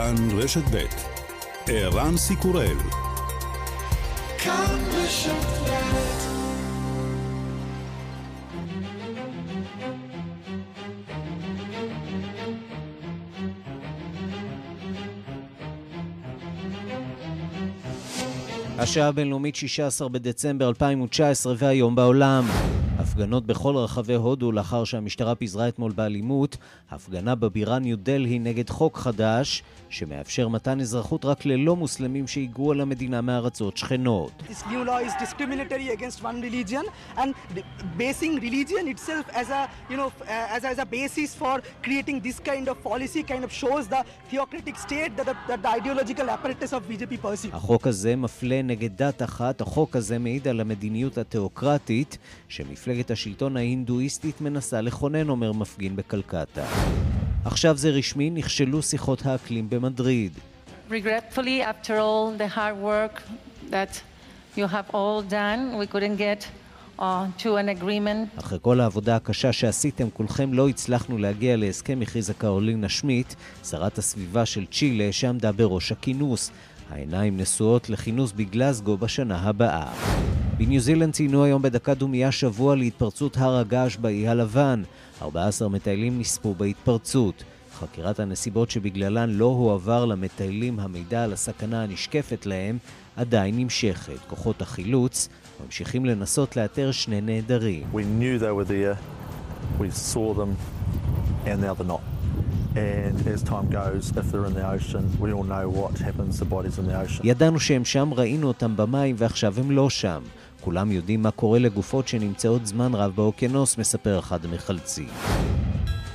כאן רשת ב' ערן סיקורל השעה הבינלאומית 16 בדצמבר 2019 והיום בעולם. הפגנות בכל רחבי הודו לאחר שהמשטרה פיזרה אתמול באלימות, הפגנה בבירה ניו דלהי נגד חוק חדש שמאפשר מתן אזרחות רק ללא מוסלמים שהיגרו על המדינה מארצות שכנות. החוק הזה מפלה נגד דת אחת, החוק הזה מעיד על המדיניות התיאוקרטית שמפלגת השלטון ההינדואיסטית מנסה לכונן, אומר מפגין בקלקטה. עכשיו זה רשמי, נכשלו שיחות האקלים במדריד. Regretfully, after all the hard work that you have all done, we couldn't get uh, to an agreement. אחרי כל העבודה הקשה שעשיתם, כולכם לא הצלחנו להגיע להסכם, הכריזה קרולינה שמיט, שרת הסביבה של צ'ילה, שעמדה בראש הכינוס. העיניים נשואות לכינוס בגלזגו בשנה הבאה. בניו זילנד ציינו היום בדקה דומייה שבוע להתפרצות הר הגעש באי הלבן. 14 מטיילים נספו בהתפרצות. חקירת הנסיבות שבגללן לא הועבר למטיילים המידע על הסכנה הנשקפת להם עדיין נמשכת. כוחות החילוץ ממשיכים לנסות לאתר שני נעדרים. We knew they were there. We saw them and now they're not. ידענו שהם שם, ראינו אותם במים ועכשיו הם לא שם. כולם יודעים מה קורה לגופות שנמצאות זמן רב באוקיינוס, מספר אחד המחלצים.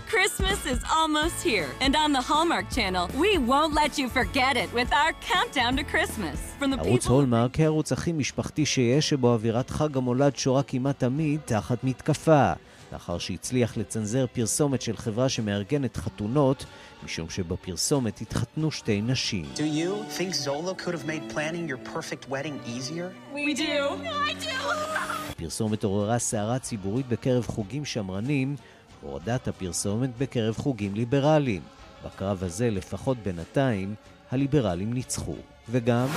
Christmas is almost here, and on the Hallmark Channel, we won't let you forget it with our countdown to Christmas. From the ערוץ הולמרק הערוץ הכי משפחתי שיש, שבו אווירת חג המולד שורה כמעט תמיד תחת מתקפה. לאחר שהצליח לצנזר פרסומת של חברה שמארגנת חתונות, משום שבפרסומת התחתנו שתי נשים. Do you think Zolo could have made planning your perfect wedding easier? We do. I do. הפרסומת עוררה סערה ציבורית בקרב חוגים שמרנים, הורדת הפרסומת בקרב חוגים ליברליים. בקרב הזה, לפחות בינתיים, הליברלים ניצחו. וגם...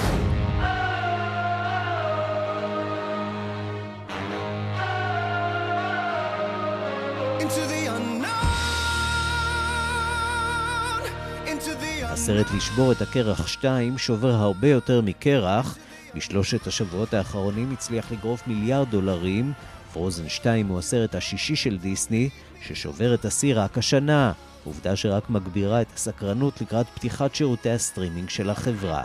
הסרט לשבור את הקרח 2 שובר הרבה יותר מקרח. בשלושת השבועות האחרונים הצליח לגרוף מיליארד דולרים. פרוזן 2 הוא הסרט השישי של דיסני, ששובר את השיא רק השנה. עובדה שרק מגבירה את הסקרנות לקראת פתיחת שירותי הסטרימינג של החברה.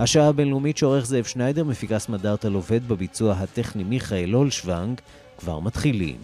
השעה הבינלאומית שעורך זאב שניידר, מפיקס מדארטל עובד בביצוע הטכני מיכאל הולשוונג, כבר מתחילים.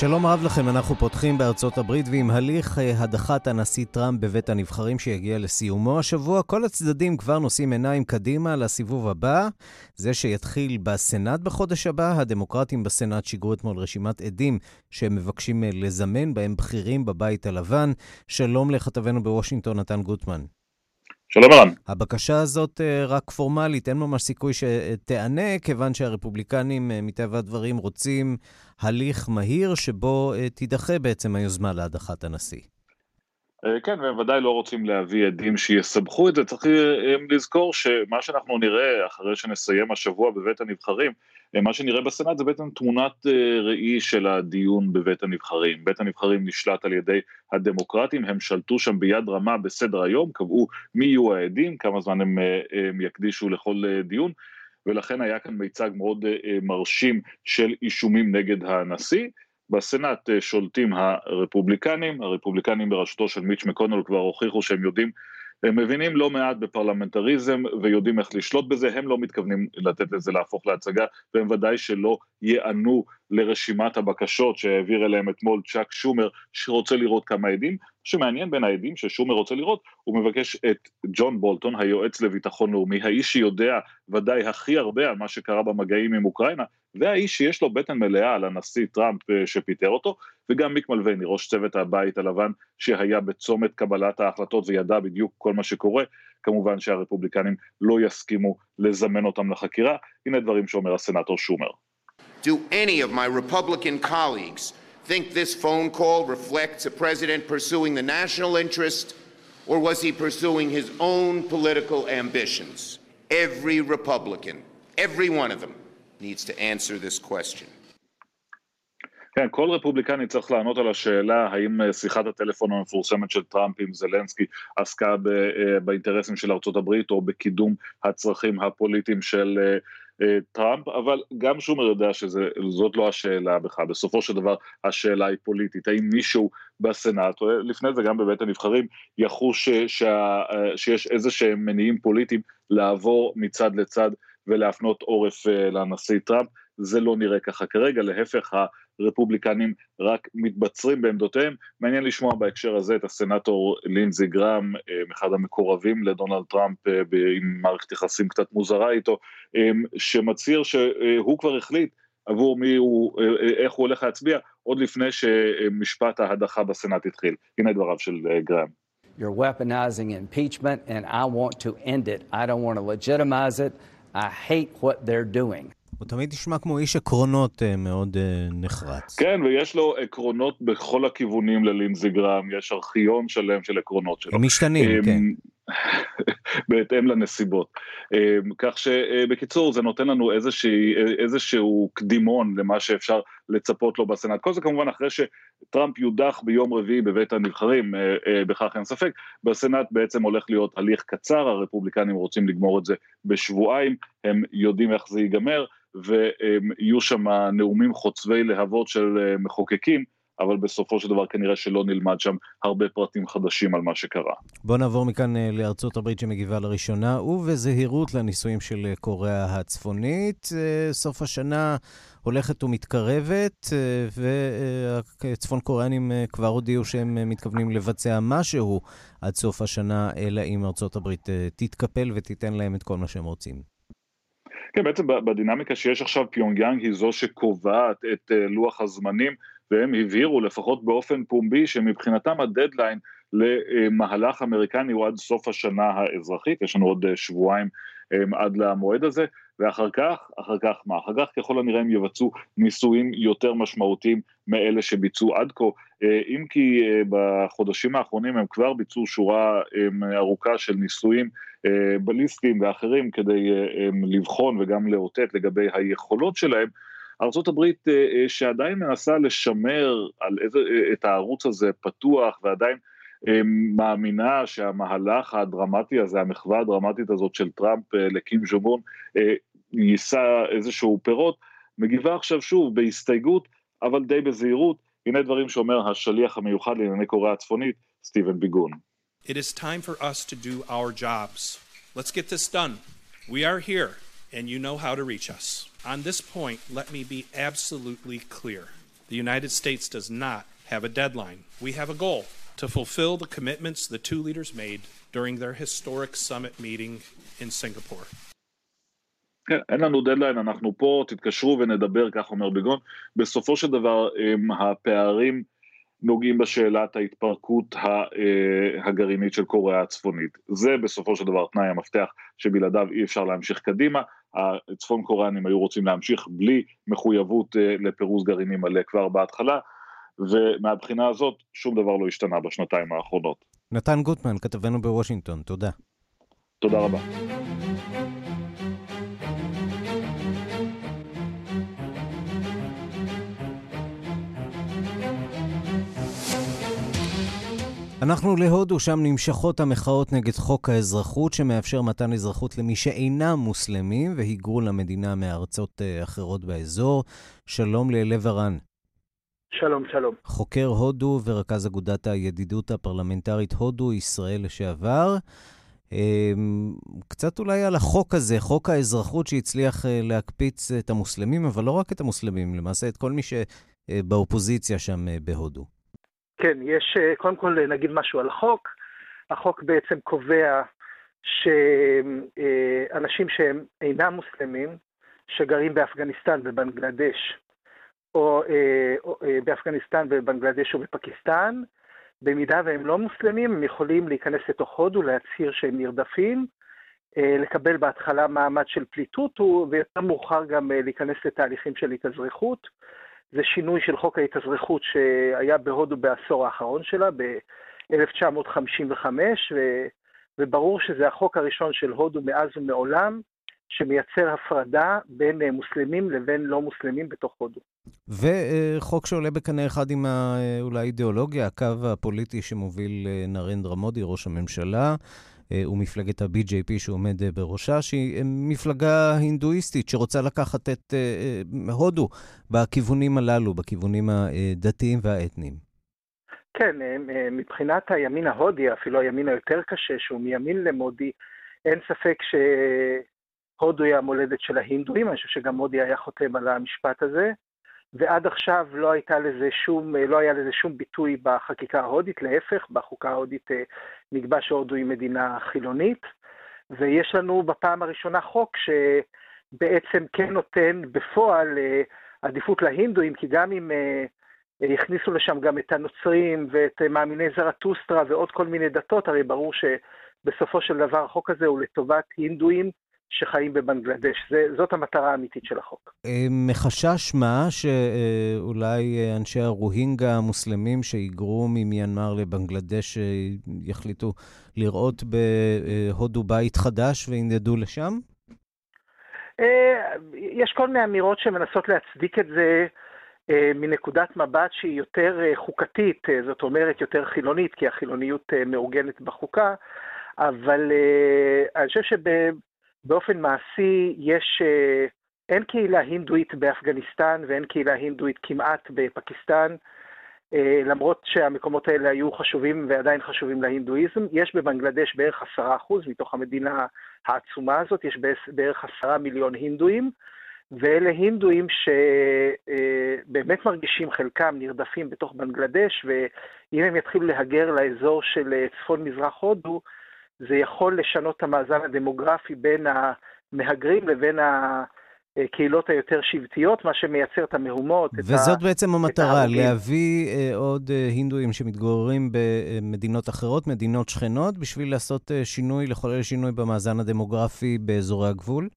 שלום רב לכם, אנחנו פותחים בארצות הברית ועם הליך אה, הדחת הנשיא טראמפ בבית הנבחרים שיגיע לסיומו השבוע, כל הצדדים כבר נושאים עיניים קדימה לסיבוב הבא, זה שיתחיל בסנאט בחודש הבא. הדמוקרטים בסנאט שיגרו אתמול רשימת עדים שהם מבקשים אה, לזמן, בהם בכירים בבית הלבן. שלום לכתבנו בוושינגטון, נתן גוטמן. שלום ערן. הבקשה הזאת אה, רק פורמלית, אין ממש סיכוי שתיענה, כיוון שהרפובליקנים מטבע הדברים רוצים הליך מהיר שבו אה, תידחה בעצם היוזמה להדחת הנשיא. אה, כן, והם ודאי לא רוצים להביא עדים שיסבכו את זה. צריך אה, לזכור שמה שאנחנו נראה אחרי שנסיים השבוע בבית הנבחרים, מה שנראה בסנאט זה בעצם תמונת ראי של הדיון בבית הנבחרים. בית הנבחרים נשלט על ידי הדמוקרטים, הם שלטו שם ביד רמה בסדר היום, קבעו מי יהיו העדים, כמה זמן הם, הם יקדישו לכל דיון, ולכן היה כאן מיצג מאוד אה, אה, מרשים של אישומים נגד הנשיא. בסנאט אה, שולטים הרפובליקנים, הרפובליקנים בראשותו של מיץ' מקונול כבר הוכיחו שהם יודעים, הם מבינים לא מעט בפרלמנטריזם ויודעים איך לשלוט בזה, הם לא מתכוונים לתת לזה להפוך להצגה, והם ודאי שלא ייענו לרשימת הבקשות שהעביר אליהם אתמול צ'אק שומר, שרוצה לראות כמה עדים. שמעניין בין העדים ששומר רוצה לראות, הוא מבקש את ג'ון בולטון, היועץ לביטחון לאומי, האיש שיודע ודאי הכי הרבה על מה שקרה במגעים עם אוקראינה, והאיש שיש לו בטן מלאה על הנשיא טראמפ אה, שפיטר אותו, וגם מיק מלווני, ראש צוות הבית הלבן, שהיה בצומת קבלת ההחלטות וידע בדיוק כל מה שקורה, כמובן שהרפובליקנים לא יסכימו לזמן אותם לחקירה, הנה דברים שאומר הסנאטור שומר. Do any of my Republican colleagues think this phone call reflects a president pursuing the national interest or was he pursuing his own political ambitions? Every Republican, every one of them, needs to answer this question. כן, כל רפובליקני צריך לענות על השאלה האם אה, שיחת הטלפון המפורסמת של טראמפ עם זלנסקי עסקה אה, באינטרסים של ארצות הברית או בקידום הצרכים הפוליטיים של אה, טראמפ, אבל גם שומר יודע שזאת לא השאלה בכלל, בסופו של דבר השאלה היא פוליטית, האם מישהו בסנאט, או לפני זה גם בבית הנבחרים, יחוש שה, שיש איזה שהם מניעים פוליטיים לעבור מצד לצד ולהפנות עורף לנשיא טראמפ, זה לא נראה ככה כרגע, להפך הרפובליקנים רק מתבצרים בעמדותיהם. מעניין לשמוע בהקשר הזה את הסנאטור לינזי גרם, אחד המקורבים לדונלד טראמפ עם מערכת יחסים קצת מוזרה איתו, שמצהיר שהוא כבר החליט עבור מי הוא, איך הוא הולך להצביע, עוד לפני שמשפט ההדחה בסנאט התחיל. הנה דבריו של גרם. You're weaponizing impeachment and I want to end it. I don't want to legitimize it. I hate what they're doing. הוא תמיד נשמע כמו איש עקרונות uh, מאוד uh, נחרץ. כן, ויש לו עקרונות בכל הכיוונים ללינזי גרם, יש ארכיון שלם של עקרונות שלו. הם משתנים, um, כן. בהתאם לנסיבות. Um, כך שבקיצור זה נותן לנו איזושהי, איזשהו קדימון למה שאפשר לצפות לו בסנאט. כל זה כמובן אחרי שטראמפ יודח ביום רביעי בבית הנבחרים, בכך אין ספק. בסנאט בעצם הולך להיות הליך קצר, הרפובליקנים רוצים לגמור את זה בשבועיים, הם יודעים איך זה ייגמר. ויהיו שם נאומים חוצבי להבות של אה, מחוקקים, אבל בסופו של דבר כנראה שלא נלמד שם הרבה פרטים חדשים על מה שקרה. בוא נעבור מכאן אה, לארצות הברית שמגיבה לראשונה, ובזהירות לניסויים של אה, קוריאה הצפונית. סוף השנה הולכת ומתקרבת, וצפון קוריאנים כבר הודיעו שהם מתכוונים לבצע משהו עד סוף השנה, אלא אם ארצות הברית תתקפל ותיתן להם את כל מה שהם רוצים. כן, בעצם בדינמיקה שיש עכשיו פיונגיאנג היא זו שקובעת את אה, לוח הזמנים, והם הבהירו לפחות באופן פומבי שמבחינתם הדדליין למהלך אמריקני הוא עד סוף השנה האזרחית, יש לנו עוד אה, שבועיים אה, עד למועד הזה, ואחר כך, אחר כך מה? אחר כך ככל הנראה הם יבצעו ניסויים יותר משמעותיים מאלה שביצעו עד כה, אם כי בחודשים האחרונים הם כבר ביצעו שורה ארוכה של ניסויים בליסטיים ואחרים כדי לבחון וגם לאותת לגבי היכולות שלהם, ארה"ב שעדיין מנסה לשמר על איזה, את הערוץ הזה פתוח ועדיין מאמינה שהמהלך הדרמטי הזה, המחווה הדרמטית הזאת של טראמפ לקים ז'ומון יישא איזשהו פירות, מגיבה עכשיו שוב בהסתייגות, אבל די בזהירות, הנה דברים שאומר השליח המיוחד לענייני קוריאה הצפונית, סטיבן ביגון. It is time for us to do our jobs. Let's get this done. We are here, and you know how to reach us. On this point, let me be absolutely clear. The United States does not have a deadline. We have a goal to fulfill the commitments the two leaders made during their historic summit meeting in Singapore. כן, אין לנו דדליין, אנחנו פה, תתקשרו ונדבר, כך אומר ביגון. בסופו של דבר, הפערים נוגעים בשאלת ההתפרקות אה, הגרעינית של קוריאה הצפונית. זה בסופו של דבר תנאי המפתח שבלעדיו אי אפשר להמשיך קדימה. הצפון קוריאנים היו רוצים להמשיך בלי מחויבות אה, לפירוז גרעיני מלא כבר בהתחלה, ומהבחינה הזאת שום דבר לא השתנה בשנתיים האחרונות. נתן גוטמן, כתבנו בוושינגטון, תודה. תודה רבה. אנחנו להודו, שם נמשכות המחאות נגד חוק האזרחות, שמאפשר מתן אזרחות למי שאינם מוסלמים והיגרו למדינה מארצות אה, אחרות באזור. שלום לאלב ארן. שלום, שלום. חוקר הודו ורכז אגודת הידידות הפרלמנטרית הודו-ישראל לשעבר. אמ, קצת אולי על החוק הזה, חוק האזרחות שהצליח אה, להקפיץ את המוסלמים, אבל לא רק את המוסלמים, למעשה את כל מי שבאופוזיציה שם אה, בהודו. כן, יש, אה, קודם כל נגיד משהו על החוק. החוק בעצם קובע שאנשים שהם אינם מוסלמים, שגרים באפגניסטן ובנגלדש, או, או באפגניסטן ובנגלדש או בפקיסטן, במידה והם לא מוסלמים, הם יכולים להיכנס לתוך הודו, להצהיר שהם נרדפים, אה, לקבל בהתחלה מעמד של פליטות, ויותר מאוחר גם אה, להיכנס לתהליכים של התאזרחות. זה שינוי של חוק ההתאזרחות שהיה בהודו בעשור האחרון שלה, ב-1955, וברור שזה החוק הראשון של הודו מאז ומעולם, שמייצר הפרדה בין אה, מוסלמים לבין לא מוסלמים בתוך הודו. וחוק שעולה בקנה אחד עם אולי האידיאולוגיה, הקו הפוליטי שמוביל נרנדרה מודי, ראש הממשלה, ומפלגת ה-BJP שעומד בראשה, שהיא מפלגה הינדואיסטית שרוצה לקחת את הודו בכיוונים הללו, בכיוונים הדתיים והאתניים. כן, מבחינת הימין ההודי, אפילו הימין היותר קשה, שהוא מימין למודי, אין ספק שהודו היא המולדת של ההינדואים, אני חושב שגם מודי היה חותם על המשפט הזה. ועד עכשיו לא, הייתה לזה שום, לא היה לזה שום ביטוי בחקיקה ההודית, להפך, בחוקה ההודית אה, נקבע שהודו היא מדינה חילונית, ויש לנו בפעם הראשונה חוק שבעצם כן נותן בפועל אה, עדיפות להינדואים, כי גם אם אה, הכניסו לשם גם את הנוצרים ואת מאמיני זרטוסטרה ועוד כל מיני דתות, הרי ברור שבסופו של דבר החוק הזה הוא לטובת הינדואים שחיים בבנגלדש. זה, זאת המטרה האמיתית של החוק. אה, מחשש מה שאולי אה, אנשי הרוהינגה המוסלמים שהיגרו ממיינמר לבנגלדש אה, יחליטו לראות בהודו בית חדש וינדדו לשם? יש כל מיני אמירות שמנסות להצדיק את זה מנקודת מבט שהיא יותר חוקתית, זאת אומרת יותר חילונית, כי החילוניות מעוגנת בחוקה, אבל אני חושב שב... באופן מעשי יש, אה, אין קהילה הינדואית באפגניסטן ואין קהילה הינדואית כמעט בפקיסטן, אה, למרות שהמקומות האלה היו חשובים ועדיין חשובים להינדואיזם. יש בבנגלדש בערך עשרה אחוז מתוך המדינה העצומה הזאת, יש בערך עשרה מיליון הינדואים, ואלה הינדואים שבאמת אה, מרגישים חלקם נרדפים בתוך בנגלדש, ואם הם יתחילו להגר לאזור של צפון מזרח הודו, זה יכול לשנות את המאזן הדמוגרפי בין המהגרים לבין הקהילות היותר שבטיות, מה שמייצר את המהומות. וזאת את בעצם המטרה, להביא uh, עוד uh, הינדואים שמתגוררים במדינות אחרות, מדינות שכנות, בשביל לעשות uh, שינוי, לחולל שינוי במאזן הדמוגרפי באזורי הגבול?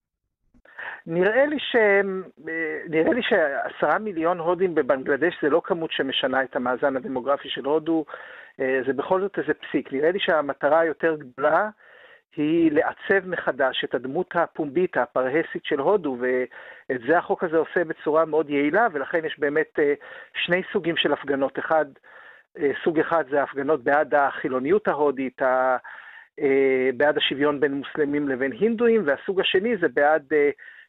נראה לי, ש... נראה לי שעשרה מיליון הודים בבנגלדש זה לא כמות שמשנה את המאזן הדמוגרפי של הודו. אה, זה בכל זאת איזה פסיק. נראה לי שהמטרה היותר גדולה היא לעצב מחדש את הדמות הפומבית, הפרהסית של הודו, ואת זה החוק הזה עושה בצורה מאוד יעילה, ולכן יש באמת אה, שני סוגים של הפגנות. אחד, אה, סוג אחד זה הפגנות בעד החילוניות ההודית, בעד השוויון בין מוסלמים לבין הינדואים, והסוג השני זה בעד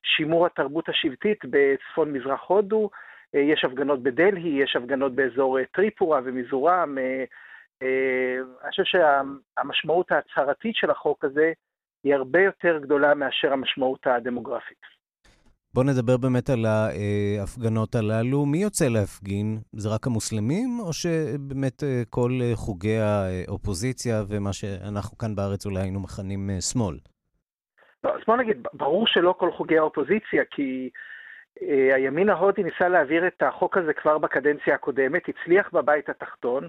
שימור התרבות השבטית בצפון מזרח הודו. יש הפגנות בדלהי, יש הפגנות באזור טריפורה ומיזורם, אה, אני חושב שהמשמעות ההצהרתית של החוק הזה היא הרבה יותר גדולה מאשר המשמעות הדמוגרפית. בואו נדבר באמת על ההפגנות הללו. מי יוצא להפגין? זה רק המוסלמים, או שבאמת אה, כל חוגי האופוזיציה ומה שאנחנו כאן בארץ אולי היינו מכנים אה, שמאל? לא, אז בוא נגיד, ברור שלא כל חוגי האופוזיציה, כי אה, הימין ההודי ניסה להעביר את החוק הזה כבר בקדנציה הקודמת, הצליח בבית התחתון,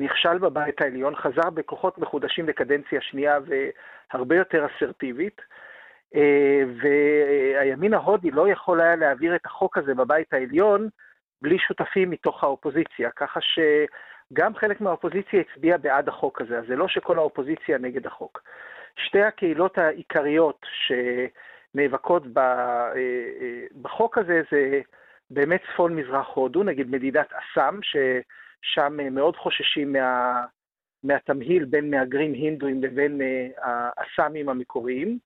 נכשל בבית העליון, חזר בכוחות מחודשים לקדנציה שנייה והרבה יותר אסרטיבית, אה, והימין ההודי לא יכול היה להעביר את החוק הזה בבית העליון בלי שותפים מתוך האופוזיציה, ככה שגם חלק מהאופוזיציה הצביע בעד החוק הזה, אז זה לא שכל האופוזיציה נגד החוק. שתי הקהילות העיקריות ש... נאבקות אה, אה, בחוק הזה זה באמת צפון מזרח הודו, נגיד מדינת אסאם, ששם מאוד חוששים מה, מהתמהיל בין מהגרים הינדואים לבין אה, האסאמים המקוריים,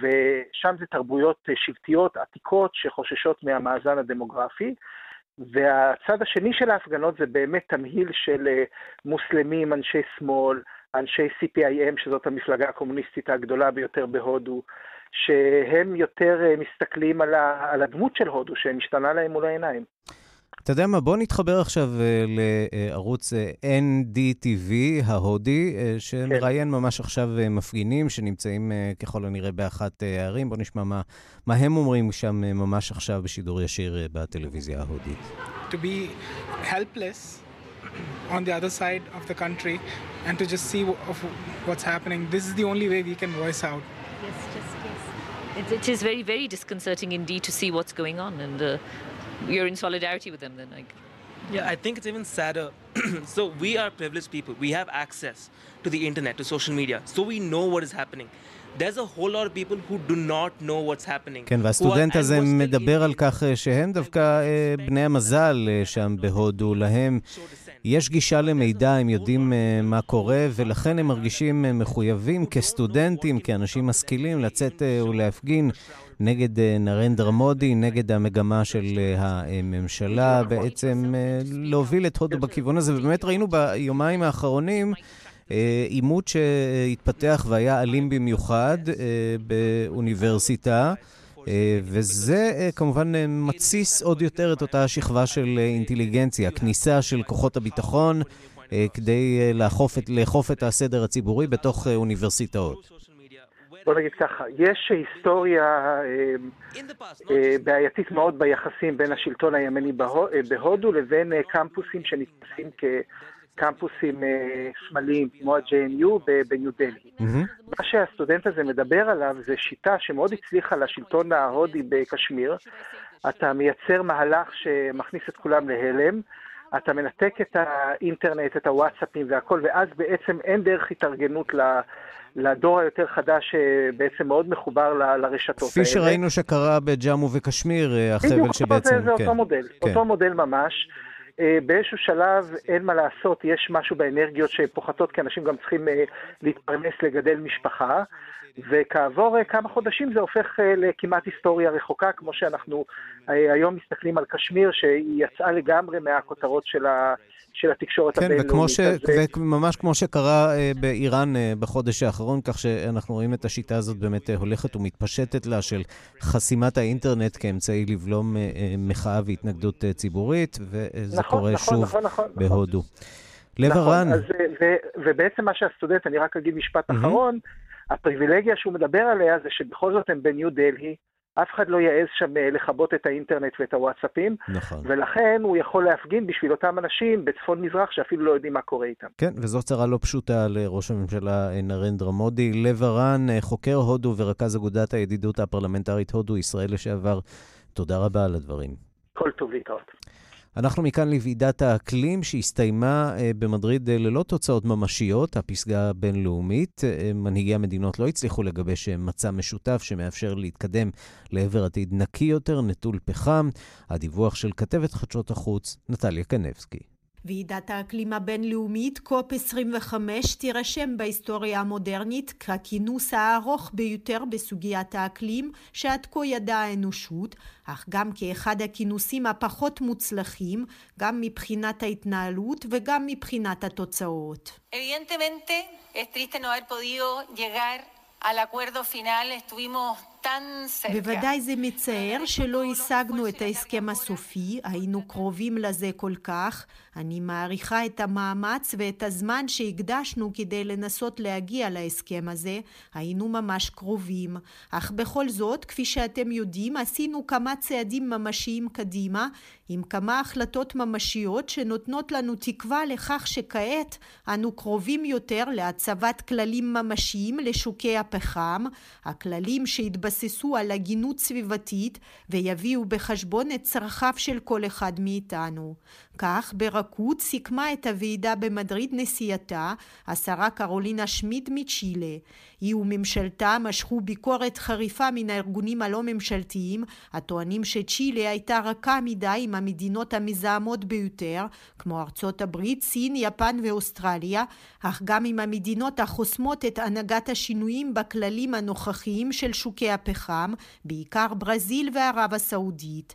ושם זה תרבויות שבטיות עתיקות שחוששות מהמאזן הדמוגרפי. והצד השני של ההפגנות זה באמת תמהיל של מוסלמים, אנשי שמאל, אנשי CPIM, שזאת המפלגה הקומוניסטית הגדולה ביותר בהודו, שהם יותר אה, מסתכלים על, על הדמות של הודו, שמשתנה להם מול העיניים. אתה יודע מה, בוא נתחבר עכשיו uh, לערוץ uh, NDTV ההודי, uh, שמראיין כן. ממש עכשיו uh, מפגינים שנמצאים uh, ככל הנראה באחת הערים. Uh, בוא נשמע מה, מה הם אומרים שם uh, ממש עכשיו בשידור ישיר uh, בטלוויזיה ההודית. To be helpless on the other side of the country and to just see what's happening, this is the only way we can voice out. Yes, just, yes. It, it is very, very disconcerting indeed to see what's going on and uh, you're in solidarity with them then. Like. Yeah, I think it's even sadder. so we are privileged people. We have access to the internet, to social media, so we know what is happening. There's a whole lot of people who do not know what's happening. כן, והסטודנט הזה מדבר על כך שהם דווקא בני המזל שם בהודו, להם יש גישה למידע, הם יודעים מה קורה, ולכן הם מרגישים מחויבים כסטודנטים, כאנשים משכילים, לצאת ולהפגין נגד נרנדר מודי, נגד המגמה של הממשלה בעצם להוביל את הודו בכיוון הזה. ובאמת ראינו ביומיים האחרונים עימות שהתפתח והיה אלים במיוחד באוניברסיטה. וזה כמובן מתסיס עוד יותר את אותה שכבה של אינטליגנציה, כניסה של כוחות הביטחון כדי לאכוף את, לאכוף את הסדר הציבורי בתוך אוניברסיטאות. בוא נגיד ככה, יש היסטוריה אה, אה, בעייתית מאוד ביחסים בין השלטון הימני בהודו לבין אה, קמפוסים שנתפסים כקמפוסים שמאליים, כמו ה-JNU בניו דלהי. Mm-hmm. מה שהסטודנט הזה מדבר עליו זה שיטה שמאוד הצליחה לשלטון ההודי בקשמיר. אתה מייצר מהלך שמכניס את כולם להלם. אתה מנתק את האינטרנט, את הוואטסאפים והכל, ואז בעצם אין דרך התארגנות לדור היותר חדש שבעצם מאוד מחובר ל, לרשתות האלה. כפי שראינו שקרה בג'אמו וקשמיר, אה, החבל שבעצם... בדיוק, זה, זה כן. אותו מודל, כן. אותו מודל ממש. אה, באיזשהו שלב אין מה לעשות, יש משהו באנרגיות שפוחתות, כי אנשים גם צריכים אה, להתפרנס, לגדל משפחה, וכעבור כמה חודשים זה הופך לכמעט היסטוריה רחוקה, כמו שאנחנו היום מסתכלים על קשמיר, שהיא יצאה לגמרי מהכותרות של ה... של התקשורת כן, הבינלאומית. כן, וממש כמו שקרה באיראן בחודש האחרון, כך שאנחנו רואים את השיטה הזאת באמת הולכת ומתפשטת לה, של חסימת האינטרנט כאמצעי לבלום מחאה והתנגדות uh, ציבורית, וזה נכון, קורה נכון, שוב נכון, נכון, בהודו. נכון. לב נכון. אז, ו, ובעצם מה שהסטודנט, אני רק אגיד משפט. אחרון, הפריבילגיה שהוא מדבר עליה זה שבכל זאת הם בניו דלהי, אף אחד לא יעז שם אה, לכבות את האינטרנט ואת הוואטסאפים, נכון. ולכן הוא יכול להפגין בשביל אותם אנשים בצפון מזרח שאפילו לא יודעים מה קורה איתם. כן, וזו צרה לא פשוטה לראש הממשלה אה, נרנדרה מודי. לב ארן, אה, חוקר הודו ורכז אגודת הידידות הפרלמנטרית הודו-ישראל לשעבר, תודה רבה על הדברים. כל טוב להתראות. אנחנו מכאן לוועידת האקלים שהסתיימה אה, במדריד אה, ללא תוצאות ממשיות, הפסגה הבינלאומית. אה, מנהיגי המדינות לא הצליחו לגבש מצע משותף שמאפשר להתקדם לעבר עתיד נקי יותר, נטול פחם. הדיווח של כתבת חדשות החוץ, נטליה קנבסקי. ועידת האקלים הבינלאומית, קופ 25, תירשם בהיסטוריה המודרנית ככינוס הארוך ביותר בסוגיית האקלים שעד כה ידעה האנושות, אך גם כאחד הכינוסים הפחות מוצלחים, גם מבחינת ההתנהלות וגם מבחינת התוצאות. בוודאי זה מצער שלא השגנו את ההסכם הסופי, היינו קרובים לזה כל כך. אני מעריכה את המאמץ ואת הזמן שהקדשנו כדי לנסות להגיע להסכם הזה, היינו ממש קרובים. אך בכל זאת, כפי שאתם יודעים, עשינו כמה צעדים ממשיים קדימה, עם כמה החלטות ממשיות שנותנות לנו תקווה לכך שכעת אנו קרובים יותר להצבת כללים ממשיים לשוקי הפחם, הכללים שהתבססו על הגינות סביבתית ויביאו בחשבון את צרכיו של כל אחד מאיתנו. כך ברכות סיכמה את הוועידה במדריד נשיאתה, השרה קרולינה שמיד מצ'ילה. היא וממשלתה משכו ביקורת חריפה מן הארגונים הלא ממשלתיים, הטוענים שצ'ילה הייתה רכה מדי עם המדינות המזהמות ביותר, כמו ארצות הברית, סין, יפן ואוסטרליה, אך גם עם המדינות החוסמות את הנהגת השינויים בכללים הנוכחיים של שוקי הפחם, בעיקר ברזיל וערב הסעודית.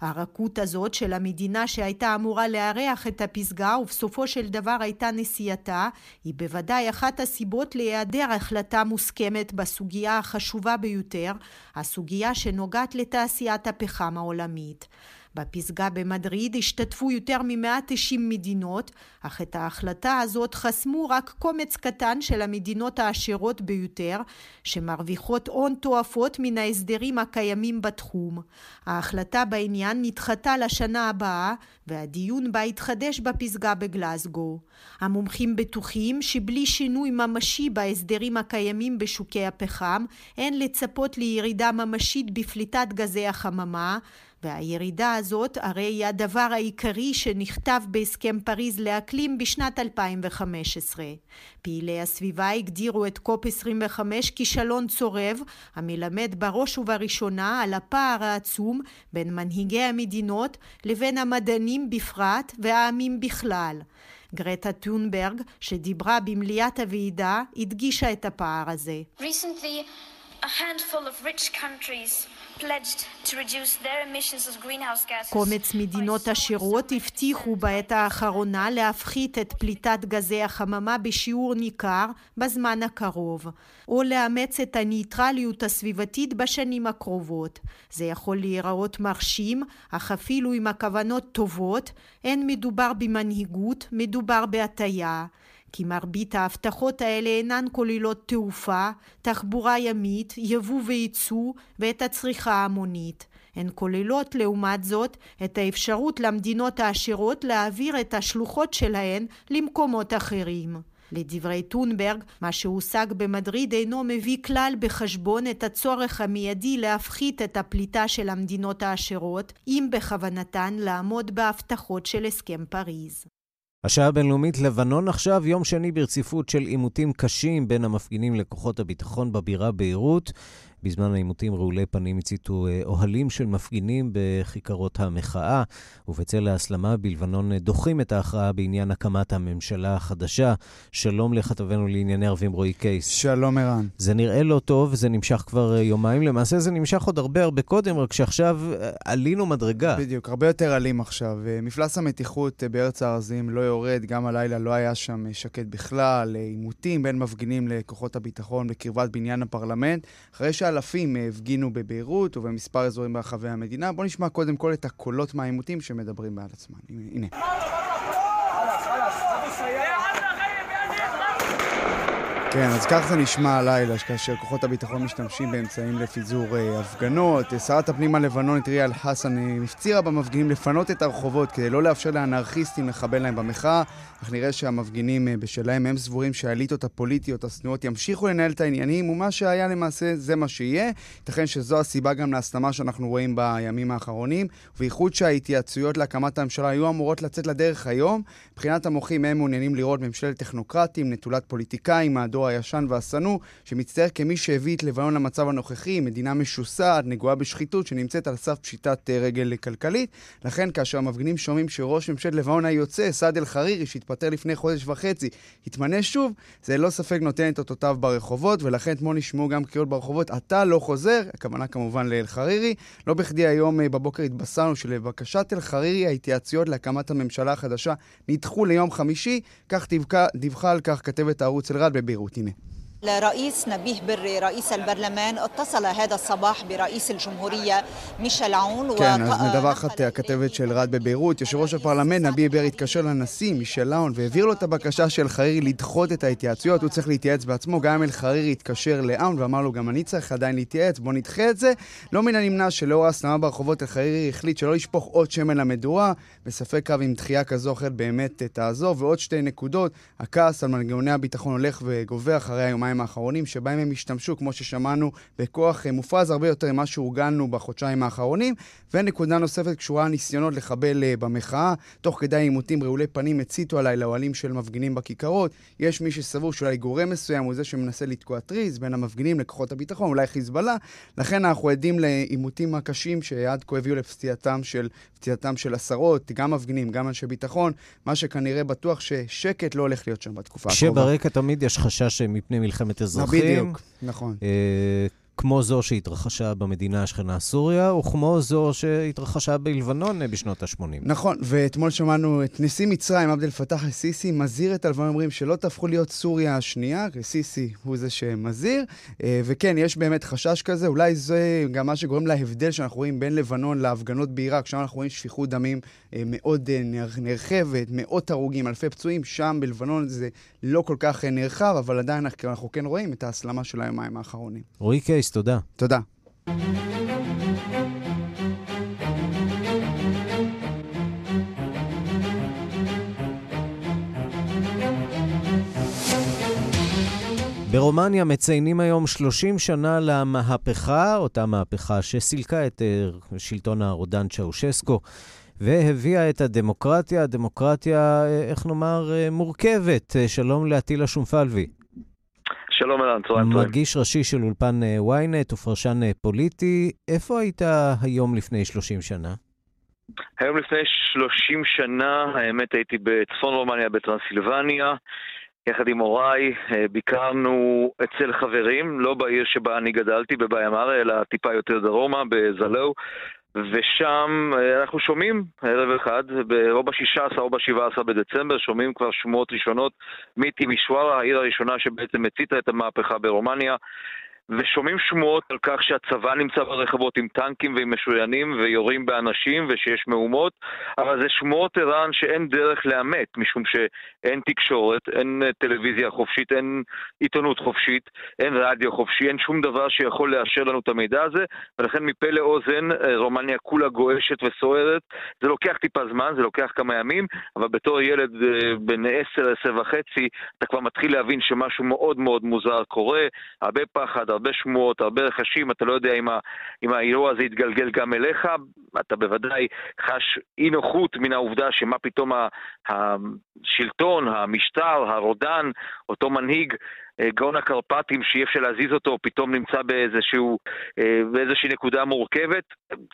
הרכות הזאת של המדינה שהייתה אמורה לארח את הפסגה ובסופו של דבר הייתה נשיאתה, היא בוודאי אחת הסיבות להיעדר החלטה מוסכמת בסוגיה החשובה ביותר, הסוגיה שנוגעת לתעשיית הפחם העולמית. בפסגה במדריד השתתפו יותר מ-190 מדינות, אך את ההחלטה הזאת חסמו רק קומץ קטן של המדינות העשירות ביותר, שמרוויחות הון תועפות מן ההסדרים הקיימים בתחום. ההחלטה בעניין נדחתה לשנה הבאה, והדיון בה התחדש בפסגה בגלסגו. המומחים בטוחים שבלי שינוי ממשי בהסדרים הקיימים בשוקי הפחם, אין לצפות לירידה ממשית בפליטת גזי החממה, והירידה הזאת הרי היא הדבר העיקרי שנכתב בהסכם פריז לאקלים בשנת 2015. פעילי הסביבה הגדירו את קופ 25 כישלון צורב, המלמד בראש ובראשונה על הפער העצום בין מנהיגי המדינות לבין המדענים בפרט והעמים בכלל. גרטה טונברג, שדיברה במליאת הוועידה, הדגישה את הפער הזה. Recently, a handful of rich countries קומץ מדינות עשירות הבטיחו בעת האחרונה להפחית את פליטת גזי החממה בשיעור ניכר בזמן הקרוב, או לאמץ את הניטרליות הסביבתית בשנים הקרובות. זה יכול להיראות מרשים, אך אפילו עם הכוונות טובות, אין מדובר במנהיגות, מדובר בהטייה. כי מרבית ההבטחות האלה אינן כוללות תעופה, תחבורה ימית, יבוא וייצוא ואת הצריכה ההמונית. הן כוללות לעומת זאת את האפשרות למדינות העשירות להעביר את השלוחות שלהן למקומות אחרים. לדברי טונברג, מה שהושג במדריד אינו מביא כלל בחשבון את הצורך המיידי להפחית את הפליטה של המדינות העשירות, אם בכוונתן לעמוד בהבטחות של הסכם פריז. השעה הבינלאומית לבנון עכשיו, יום שני ברציפות של עימותים קשים בין המפגינים לכוחות הביטחון בבירה ביירות. בזמן העימותים רעולי פנים הציתו אה, אוהלים של מפגינים בכיכרות המחאה, ובצל ההסלמה בלבנון אה, דוחים את ההכרעה בעניין הקמת הממשלה החדשה. שלום לכתבנו לענייני ערבים רועי קייס. שלום ערן. זה נראה לא טוב, זה נמשך כבר אה, יומיים. למעשה זה נמשך עוד הרבה הרבה קודם, רק שעכשיו עלינו מדרגה. בדיוק, הרבה יותר עלים עכשיו. מפלס המתיחות בארץ הארזים לא יורד, גם הלילה לא היה שם שקט בכלל. עימותים בין מפגינים לכוחות הביטחון בקרבת בניין הפרלמנט. אחרי ש... אלפים הפגינו בביירות ובמספר אזורים ברחבי המדינה. בואו נשמע קודם כל את הקולות מהעימותים שמדברים בעד עצמם. הנה. כן, אז כך זה נשמע הלילה, כאשר כוחות הביטחון משתמשים באמצעים לפיזור אה, הפגנות. אה, שרת הפנים הלבנונית ריאל חסן אה, הפצירה במפגינים לפנות את הרחובות כדי לא לאפשר לאנרכיסטים לחבל להם במחאה, אך נראה שהמפגינים אה, בשלהם הם סבורים שהאליטות הפוליטיות השנואות ימשיכו לנהל את העניינים, ומה שהיה למעשה זה מה שיהיה. ייתכן שזו הסיבה גם להסלמה שאנחנו רואים בימים האחרונים, ובייחוד שההתייעצויות להקמת הממשלה היו אמורות לצאת לדרך היום. מבחינת המוחים הם מעוניינים לראות ממשלת טכנוקרטים, נטולת פוליטיקאים, הישן והשנוא, שמצטייר כמי שהביא את לבנון למצב הנוכחי, מדינה משוסעת, נגועה בשחיתות, שנמצאת על סף פשיטת אה, רגל כלכלית. לכן, כאשר המפגינים שומעים שראש ממשלת לבנון היוצא, סעד אל-חרירי, שהתפטר לפני חודש וחצי, התמנה שוב, זה לא ספק נותן את אותותיו ברחובות, ולכן אתמול נשמעו גם קריאות ברחובות, אתה לא חוזר, הכוונה כמובן לאל-חרירי. לא בכדי היום אה, בבוקר התבשרנו שלבקשת אל-חרירי ההתייעצויות להקמת הממשלה החדשה נדחו ליום חמישי, כך דיווחה על כך כתבת הערוץ אל-רד בביירות. הנה. لرئيس نبيه بري رئيس البرلمان اتصل هذا الصباح برئيس الجمهورية מישל עאון. כן, אז מדווחת הכתבת של רד בביירות, יושב ראש הפרלמנט נביה בר התקשר לנשיא מישל עאון והעביר לו את הבקשה של חרירי לדחות את ההתייעצויות, הוא צריך להתייעץ בעצמו, גם אם חרירי התקשר לעאון ואמר לו גם אני צריך עדיין להתייעץ, בוא נדחה את זה. לא מן הנמנע שלאור ההסלמה ברחובות חרירי החליט שלא לשפוך עוד שמן למדורה, בספק רב אם דחייה כזו או אחרת באמת תעזור. ועוד שתי נקודות, הכעס על מנגנוני הביטחון הולך וגובר אחרי היומיים היומיים האחרונים, שבהם הם השתמשו, כמו ששמענו, בכוח אה, מופרז הרבה יותר ממה שהורגלנו בחודשיים האחרונים. ונקודה נוספת קשורה לניסיונות לחבל אה, במחאה. תוך כדי עימותים רעולי פנים הציתו עליי לאוהלים של מפגינים בכיכרות. יש מי שסבור שאולי גורם מסוים הוא זה שמנסה לתקוע טריז בין המפגינים לכוחות הביטחון, אולי חיזבאללה. לכן אנחנו עדים לעימותים הקשים שעד כה הביאו לפציעתם של, פציעתם של עשרות, גם מפגינים, גם אנשי ביטחון. מה שכנראה בטוח ששקט לא הולך להיות שם בתקופה הקרובה. כשברקע תמיד יש חשש מפני מלחמת אזרחים. בדיוק, נכון. אה, כמו זו שהתרחשה במדינה השכנה סוריה, וכמו זו שהתרחשה בלבנון בשנות ה-80. נכון, ואתמול שמענו את נשיא מצרים, עבד אל פתאח א-סיסי, מזהיר את הלבנון, אומרים שלא תהפכו להיות סוריה השנייה, א-סיסי הוא זה שמזהיר, וכן, יש באמת חשש כזה, אולי זה גם מה שגורם להבדל שאנחנו רואים בין לבנון להפגנות בעיראק, שם אנחנו רואים שפיכות דמים מאוד נרחבת, מאות הרוגים, אלפי פצועים, שם בלבנון זה לא כל כך נרחב, אבל עדיין אנחנו כן רואים את ההסלמה של היומיים האחרונים. רועי קייס, תודה. תודה. ברומניה מציינים היום 30 שנה למהפכה, אותה מהפכה שסילקה את שלטון הרודן צ'אושסקו והביאה את הדמוקרטיה, הדמוקרטיה, איך נאמר, מורכבת. שלום לאטילה שומפלבי. שלום אלן, צהריים טובים. מגיש ראשי של אולפן ynet ופרשן פוליטי. איפה היית היום לפני 30 שנה? היום לפני 30 שנה, האמת הייתי בצפון רומניה, בטרנסילבניה. יחד עם הוריי ביקרנו אצל חברים, לא בעיר שבה אני גדלתי, בביימארה, אלא טיפה יותר דרומה, בזלו. ושם אנחנו שומעים ערב אחד, או ב-16 או ב-17 בדצמבר, שומעים כבר שמועות ראשונות מטימישוארה, העיר הראשונה שבעצם הציתה את המהפכה ברומניה. ושומעים שמועות על כך שהצבא נמצא ברחבות עם טנקים ועם משוריינים ויורים באנשים ושיש מהומות, אבל זה שמועות ערן שאין דרך לאמת, משום שאין תקשורת, אין טלוויזיה חופשית, אין עיתונות חופשית, אין רדיו חופשי, אין שום דבר שיכול לאשר לנו את המידע הזה, ולכן מפה לאוזן רומניה כולה גועשת וסוערת. זה לוקח טיפה זמן, זה לוקח כמה ימים, אבל בתור ילד בן 10, 10 וחצי, אתה כבר מתחיל להבין שמשהו מאוד מאוד מוזר קורה, הרבה פחד, הרבה שמועות, הרבה רכשים, אתה לא יודע אם, ה, אם האירוע הזה יתגלגל גם אליך, אתה בוודאי חש אי נוחות מן העובדה שמה פתאום השלטון, המשטר, הרודן, אותו מנהיג, גאון הקרפטים שאי אפשר להזיז אותו, פתאום נמצא באיזשהו, באיזושהי נקודה מורכבת.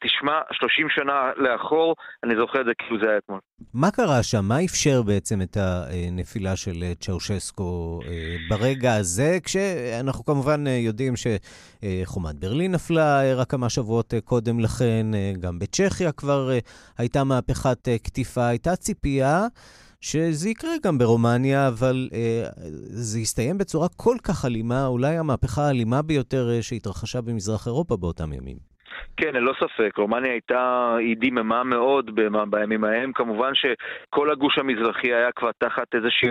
תשמע, 30 שנה לאחור, אני זוכר את זה כאילו זה היה אתמול. מה קרה שם? מה אפשר בעצם את הנפילה של צ'אושסקו ברגע הזה? כשאנחנו כמובן יודעים שחומת ברלין נפלה רק כמה שבועות קודם לכן, גם בצ'כיה כבר הייתה מהפכת קטיפה, הייתה ציפייה. שזה יקרה גם ברומניה, אבל אה, זה יסתיים בצורה כל כך אלימה, אולי המהפכה האלימה ביותר אה, שהתרחשה במזרח אירופה באותם ימים. כן, ללא ספק. רומניה הייתה, היא דיממה מאוד בימים ההם. כמובן שכל הגוש המזרחי היה כבר תחת איזושהי,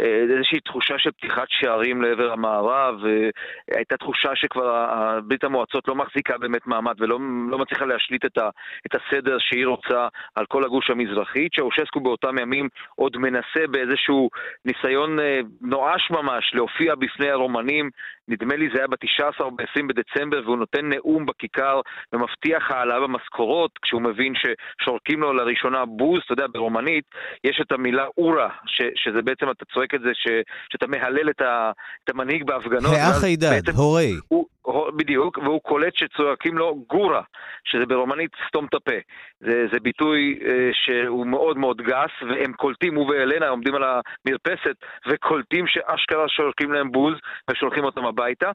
איזושהי תחושה של פתיחת שערים לעבר המערב, והייתה תחושה שכבר ברית המועצות לא מחזיקה באמת מעמד ולא לא מצליחה להשליט את, ה, את הסדר שהיא רוצה על כל הגוש המזרחי. צ'אושסקו באותם ימים עוד מנסה באיזשהו ניסיון נואש ממש להופיע בפני הרומנים. נדמה לי זה היה ב-19 או ב-20 בדצמבר, והוא נותן נאום בכיכר ומבטיח העלאה במשכורות, כשהוא מבין ששורקים לו לראשונה בוז, אתה יודע, ברומנית, יש את המילה אורה, ש, שזה בעצם, אתה צועק את זה, ש, שאתה מהלל את, ה, את המנהיג בהפגנות. האח הידד, הורי. הוא, בדיוק, והוא קולט שצועקים לו גורה, שזה ברומנית סתום את הפה. זה, זה ביטוי אה, שהוא מאוד מאוד גס, והם קולטים, הוא ואלנה עומדים על המרפסת, וקולטים שאשכרה שורקים להם בוז, ושולחים אותם הביתה.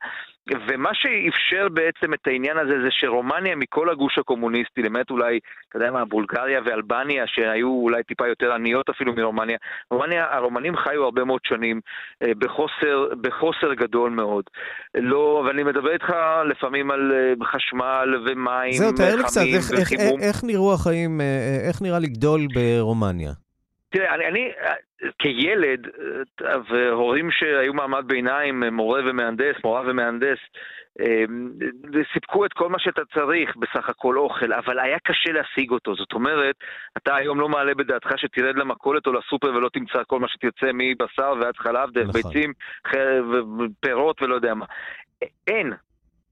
ומה שאפשר בעצם את העניין הזה, זה שרומניה מכל הגוש הקומוניסטי, למעט אולי, אתה יודע מה, בולגריה ואלבניה, שהיו אולי טיפה יותר עניות אפילו מרומניה, רומניה, הרומנים חיו הרבה מאוד שנים אה, בחוסר, בחוסר גדול מאוד. לא, ואני מדבר איתך לפעמים על חשמל ומים, זהו, תאר לי קצת, איך, איך, איך נראו החיים, איך נראה לגדול ברומניה? תראה, אני, אני כילד, והורים שהיו מעמד ביניים, מורה ומהנדס, מורה ומהנדס, סיפקו את כל מה שאתה צריך, בסך הכל אוכל, אבל היה קשה להשיג אותו. זאת אומרת, אתה היום לא מעלה בדעתך שתרד למכולת או לסופר ולא תמצא כל מה שתרצה מבשר ועד חלב, דרך נכון. ביצים, פירות ולא יודע מה. אין.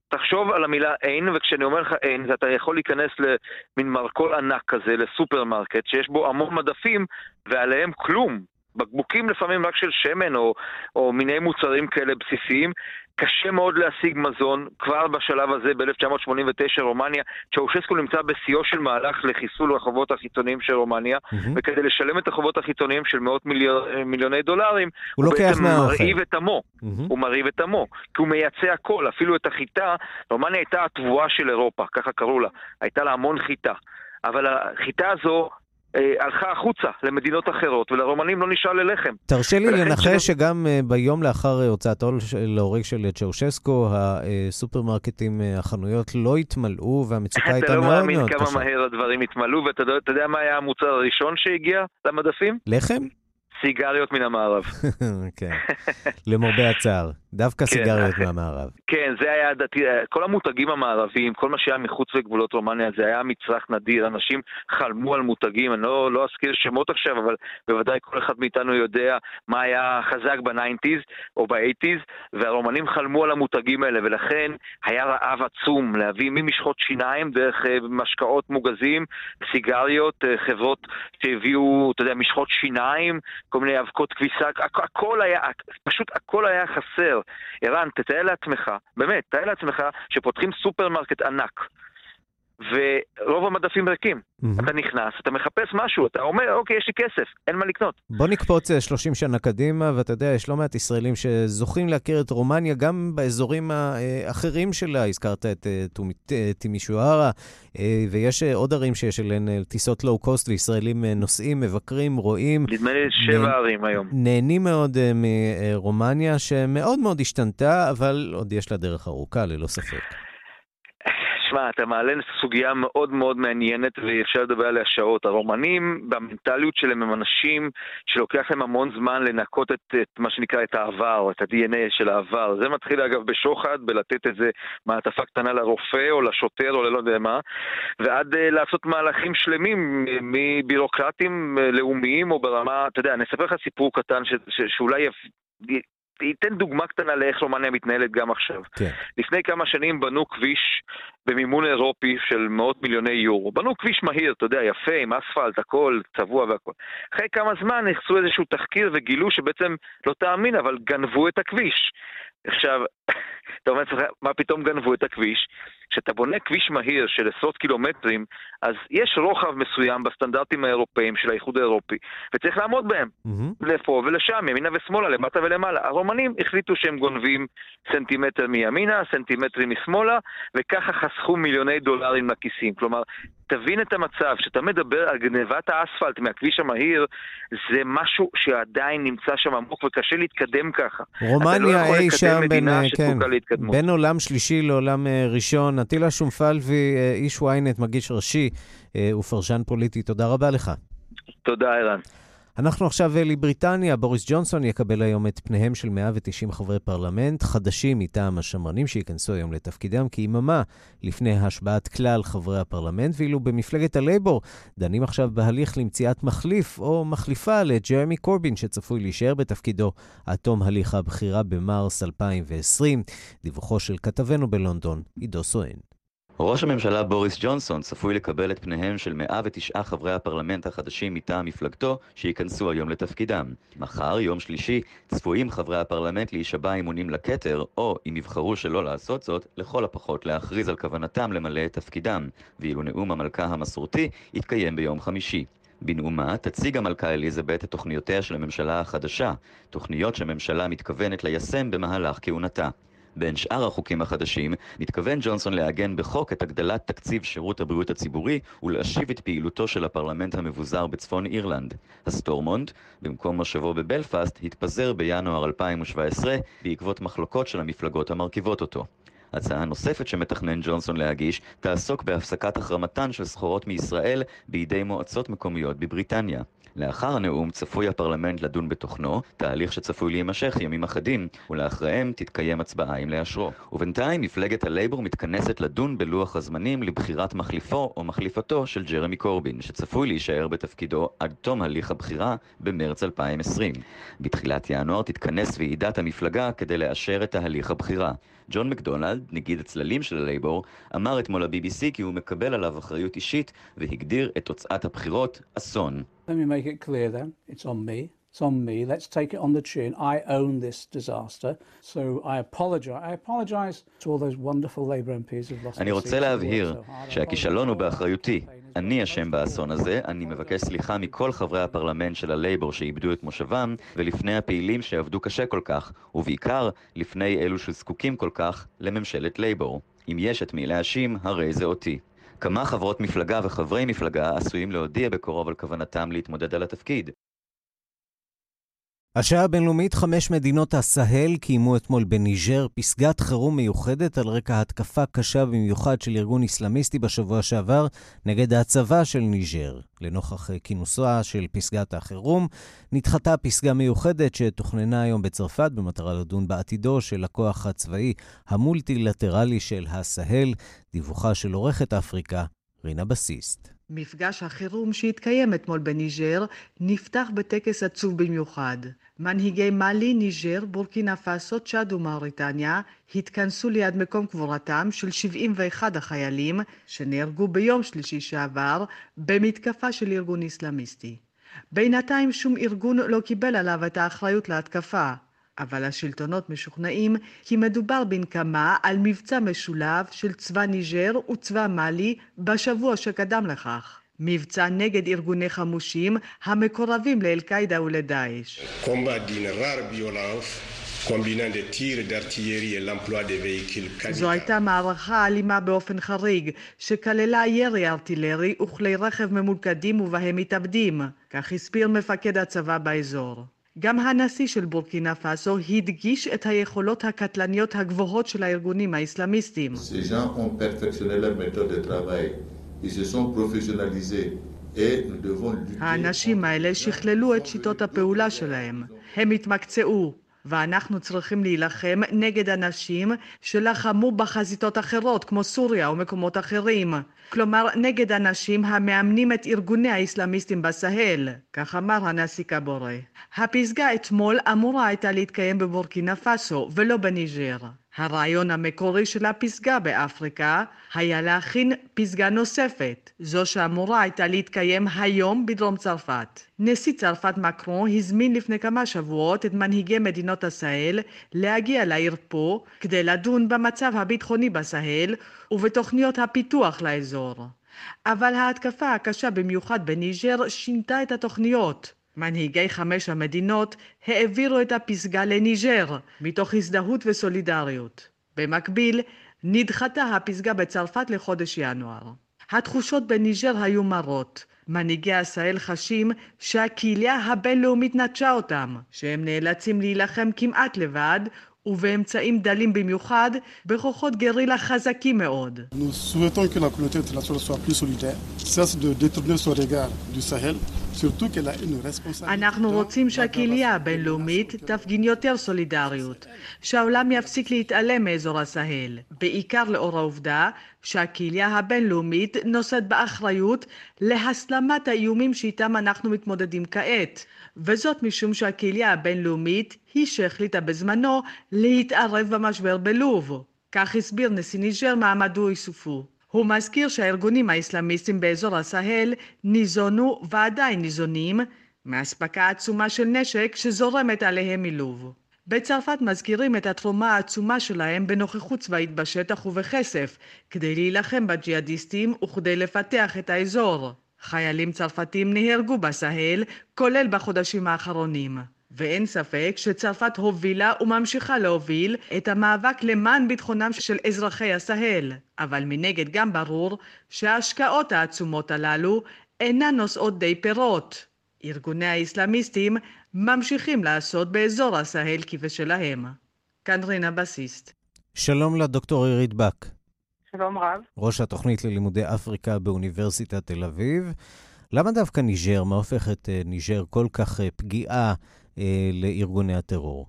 תחשוב על המילה אין, וכשאני אומר לך אין, אתה יכול להיכנס למין מרכול ענק כזה, לסופרמרקט, שיש בו המון מדפים, ועליהם כלום. בקבוקים לפעמים רק של שמן או, או מיני מוצרים כאלה בסיסיים, קשה מאוד להשיג מזון, כבר בשלב הזה ב-1989 רומניה, צ'אושסקו נמצא בשיאו של מהלך לחיסול החובות החיצוניים של רומניה, mm-hmm. וכדי לשלם את החובות החיצוניים של מאות מיליון, מיליוני דולרים, הוא, הוא בעצם מרעיב את עמו, mm-hmm. הוא מרעיב את עמו, כי הוא מייצא הכל, אפילו את החיטה, רומניה הייתה התבואה של אירופה, ככה קראו לה, הייתה לה המון חיטה. אבל החיטה הזו אה, הלכה החוצה למדינות אחרות, ולרומנים לא נשאר ללחם. תרשה לי לנחש שגם אה, ביום לאחר אה, הוצאתו להורג של צ'אושסקו, הסופרמרקטים, החנויות לא התמלאו, והמצוקה הייתה מאוד מאוד קשה. אתה לא מאמין כמה מהר הדברים התמלאו, ואתה יודע מה היה המוצר הראשון שהגיע למדפים? לחם? סיגריות מן המערב. כן, למרבה הצער. דווקא כן. סיגריות מהמערב. כן, זה היה, דתי, כל המותגים המערביים, כל מה שהיה מחוץ לגבולות רומניה, זה היה מצרך נדיר, אנשים חלמו על מותגים, אני לא, לא אזכיר שמות עכשיו, אבל בוודאי כל אחד מאיתנו יודע מה היה חזק ב nineties או ב eighties, והרומנים חלמו על המותגים האלה, ולכן היה רעב עצום להביא ממשחות שיניים דרך אה, משקאות מוגזים, סיגריות, אה, חברות שהביאו, אתה יודע, משחות שיניים, כל מיני אבקות כביסה, הכל היה, פשוט הכל היה חסר. ערן, תתאר לעצמך, באמת, תתאר לעצמך שפותחים סופרמרקט ענק. ורוב המדפים ריקים. Mm-hmm. אתה נכנס, אתה מחפש משהו, אתה אומר, אוקיי, יש לי כסף, אין מה לקנות. בוא נקפוץ 30 אה, שנה קדימה, ואתה יודע, יש לא מעט ישראלים שזוכים להכיר את רומניה גם באזורים האחרים שלה. הזכרת את אה, טימישוארה, אה, ויש עוד ערים שיש אליהן טיסות לואו-קוסט, וישראלים נוסעים, מבקרים, רואים. נדמה לי שבע ערים היום. נהנים מאוד מרומניה, שמאוד מאוד השתנתה, אבל עוד יש לה דרך ארוכה, ללא ספק. שמע, אתה מעלה סוגיה מאוד מאוד מעניינת ואפשר לדבר עליה שעות. הרומנים, במנטליות שלהם הם אנשים שלוקח להם המון זמן לנקות את, את מה שנקרא את העבר, את ה-DNA של העבר. זה מתחיל אגב בשוחד, בלתת איזה מעטפה קטנה לרופא או לשוטר או ללא יודע מה, ועד uh, לעשות מהלכים שלמים מבירוקרטים uh, לאומיים או ברמה, אתה יודע, אני אספר לך סיפור קטן ש, ש, שאולי יפ... אתן דוגמה קטנה לאיך רומניה מתנהלת גם עכשיו. כן. לפני כמה שנים בנו כביש במימון אירופי של מאות מיליוני יורו. בנו כביש מהיר, אתה יודע, יפה, עם אספלט, הכל, צבוע והכל. אחרי כמה זמן נכנסו איזשהו תחקיר וגילו שבעצם, לא תאמין, אבל גנבו את הכביש. עכשיו, אתה אומר לעצמך, מה פתאום גנבו את הכביש? כשאתה בונה כביש מהיר של עשרות קילומטרים, אז יש רוחב מסוים בסטנדרטים האירופאיים של האיחוד האירופי, וצריך לעמוד בהם, mm-hmm. לפה ולשם, ימינה ושמאלה, למטה ולמעלה. הרומנים החליטו שהם גונבים סנטימטר מימינה, סנטימטרים משמאלה, וככה חסכו מיליוני דולרים לכיסים. כלומר, תבין את המצב, כשאתה מדבר על גנבת האספלט מהכביש המהיר, זה משהו שעדיין נמצא שם עמוק וקשה להתקדם ככה. רומניה לא אי שם בין, אה, כן, בין עולם שלישי לעולם אה, ראשון. אטילה שומפלבי, אה, איש ynet, מגיש ראשי ופרשן פוליטי, תודה רבה לך. תודה, ערן. אנחנו עכשיו אה, לבריטניה. בוריס ג'ונסון יקבל היום את פניהם של 190 חברי פרלמנט חדשים מטעם השמרנים שייכנסו היום לתפקידם כיממה לפני השבעת כלל חברי הפרלמנט, ואילו במפלגת הלייבור דנים עכשיו בהליך למציאת מחליף או מחליפה לג'רמי קורבין שצפוי להישאר בתפקידו עד תום הליך הבחירה במרס 2020. דיווחו של כתבנו בלונדון, עידו סואן. ראש הממשלה בוריס ג'ונסון צפוי לקבל את פניהם של 109 חברי הפרלמנט החדשים מטעם מפלגתו שייכנסו היום לתפקידם. מחר, יום שלישי, צפויים חברי הפרלמנט להישבע אמונים לכתר, או, אם יבחרו שלא לעשות זאת, לכל הפחות להכריז על כוונתם למלא את תפקידם, ואילו נאום המלכה המסורתי יתקיים ביום חמישי. בנאומה תציג המלכה אליזבת את תוכניותיה של הממשלה החדשה, תוכניות שהממשלה מתכוונת ליישם במהלך כהונתה. בין שאר החוקים החדשים, מתכוון ג'ונסון לעגן בחוק את הגדלת תקציב שירות הבריאות הציבורי ולהשיב את פעילותו של הפרלמנט המבוזר בצפון אירלנד. הסטורמונט, במקום מושבו בבלפאסט, התפזר בינואר 2017 בעקבות מחלוקות של המפלגות המרכיבות אותו. הצעה נוספת שמתכנן ג'ונסון להגיש תעסוק בהפסקת החרמתן של סחורות מישראל בידי מועצות מקומיות בבריטניה. לאחר הנאום צפוי הפרלמנט לדון בתוכנו, תהליך שצפוי להימשך ימים אחדים, ולאחריהם תתקיים הצבעה אם לאשרו. ובינתיים מפלגת הלייבור מתכנסת לדון בלוח הזמנים לבחירת מחליפו או מחליפתו של ג'רמי קורבין, שצפוי להישאר בתפקידו עד תום הליך הבחירה במרץ 2020. בתחילת ינואר תתכנס ועידת המפלגה כדי לאשר את תהליך הבחירה. ג'ון מקדונלד, נגיד הצללים של הלייבור, אמר אתמול ל-BBC כי הוא מקבל עליו אחריות אישית והגדיר את תוצאת הבחירות אסון. Let me make it clear then, it's on me. It's on me. Let's take it on the chin. I own this disaster. So I apologize. I apologize to all those wonderful Labour MPs who've lost אני רוצה להבהיר שהכישלון הוא באחריותי. אני אשם באסון הזה, אני מבקש סליחה מכל חברי הפרלמנט של הלייבור שאיבדו את מושבם, ולפני הפעילים שעבדו קשה כל כך, ובעיקר לפני אלו שזקוקים כל כך לממשלת לייבור. אם יש את מי להאשים, הרי זה אותי. כמה חברות מפלגה וחברי מפלגה עשויים להודיע בקרוב על כוונתם להתמודד על התפקיד. השעה הבינלאומית, חמש מדינות הסהל קיימו אתמול בניג'ר פסגת חירום מיוחדת על רקע התקפה קשה במיוחד של ארגון איסלאמיסטי בשבוע שעבר נגד הצבא של ניג'ר. לנוכח כינוסה של פסגת החירום, נדחתה פסגה מיוחדת שתוכננה היום בצרפת במטרה לדון בעתידו של הכוח הצבאי המולטילטרלי של הסהל, דיווחה של עורכת אפריקה, רינה בסיסט. מפגש החירום שהתקיים אתמול בניג'ר נפתח בטקס עצוב במיוחד. מנהיגי מאלי, ניג'ר, בורקינה פאסו, צ'אד ומאוריטניה התכנסו ליד מקום קבורתם של 71 החיילים שנהרגו ביום שלישי שעבר במתקפה של ארגון איסלאמיסטי. בינתיים שום ארגון לא קיבל עליו את האחריות להתקפה. אבל השלטונות משוכנעים כי מדובר בנקמה על מבצע משולב של צבא ניג'ר וצבא מאלי בשבוע שקדם לכך. מבצע נגד ארגוני חמושים המקורבים לאל-קאעידה ולדאעש. זו הייתה מערכה אלימה באופן חריג, שכללה ירי ארטילרי וכלי רכב ממולכדים ובהם מתאבדים, כך הסביר מפקד הצבא באזור. גם הנשיא של בורקינה פאסו הדגיש את היכולות הקטלניות הגבוהות של הארגונים האסלאמיסטיים. האנשים האלה שכללו את שיטות הפעולה שלהם. הם התמקצעו, ואנחנו צריכים להילחם נגד אנשים שלחמו בחזיתות אחרות, כמו סוריה ומקומות אחרים. כלומר, נגד אנשים המאמנים את ארגוני האסלאמיסטים בסהל, כך אמר הנשיא קבורה. הפסגה אתמול אמורה הייתה להתקיים בבורקינה פאסו ולא בניג'ר. הרעיון המקורי של הפסגה באפריקה היה להכין פסגה נוספת, זו שאמורה הייתה להתקיים היום בדרום צרפת. נשיא צרפת מקרון הזמין לפני כמה שבועות את מנהיגי מדינות הסהל להגיע לעיר פה כדי לדון במצב הביטחוני בסהל ובתוכניות הפיתוח לאזור. אבל ההתקפה הקשה במיוחד בניג'ר שינתה את התוכניות. מנהיגי חמש המדינות העבירו את הפסגה לניג'ר, מתוך הזדהות וסולידריות. במקביל, נדחתה הפסגה בצרפת לחודש ינואר. התחושות בניג'ר היו מרות. מנהיגי הסהל חשים שהקהילה הבינלאומית נטשה אותם, שהם נאלצים להילחם כמעט לבד ובאמצעים דלים במיוחד, בכוחות גרילה חזקים מאוד. אנחנו רוצים שהקהילה הבינלאומית תפגין יותר סולידריות, שהעולם יפסיק להתעלם מאזור הסהל, בעיקר לאור העובדה שהקהילה הבינלאומית נושאת באחריות להסלמת האיומים שאיתם אנחנו מתמודדים כעת, וזאת משום שהקהילה הבינלאומית היא שהחליטה בזמנו להתערב במשבר בלוב. כך הסביר נשיא ניג'ר מעמדו איסופו. הוא מזכיר שהארגונים האסלאמיסטים באזור הסהל ניזונו ועדיין ניזונים מאספקה עצומה של נשק שזורמת עליהם מלוב. בצרפת מזכירים את התרומה העצומה שלהם בנוכחות צבאית בשטח ובכסף, כדי להילחם בג'יהאדיסטים וכדי לפתח את האזור. חיילים צרפתים נהרגו בסהל, כולל בחודשים האחרונים. ואין ספק שצרפת הובילה וממשיכה להוביל את המאבק למען ביטחונם של אזרחי הסהל. אבל מנגד גם ברור שההשקעות העצומות הללו אינן נושאות די פירות. ארגוני האסלאמיסטים ממשיכים לעשות באזור הסהל כבשלהם. כאן רינה בסיסט. שלום לדוקטור עירית בק. שלום רב. ראש התוכנית ללימודי אפריקה באוניברסיטת תל אביב. למה דווקא ניג'ר? מה הופך את ניג'ר כל כך פגיעה אה, לארגוני הטרור?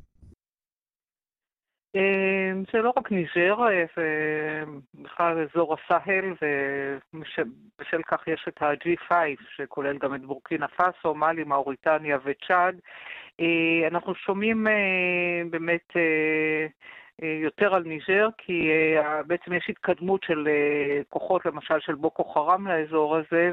זה לא רק ניג'ר, זה בכלל אזור הסהל, ובשל כך יש את ה-G5, שכולל גם את בורקינה פאסו, מאלי, מאוריטניה וצ'אד. אנחנו שומעים באמת יותר על ניג'ר, כי בעצם יש התקדמות של כוחות, למשל של בוקו חרם לאזור הזה,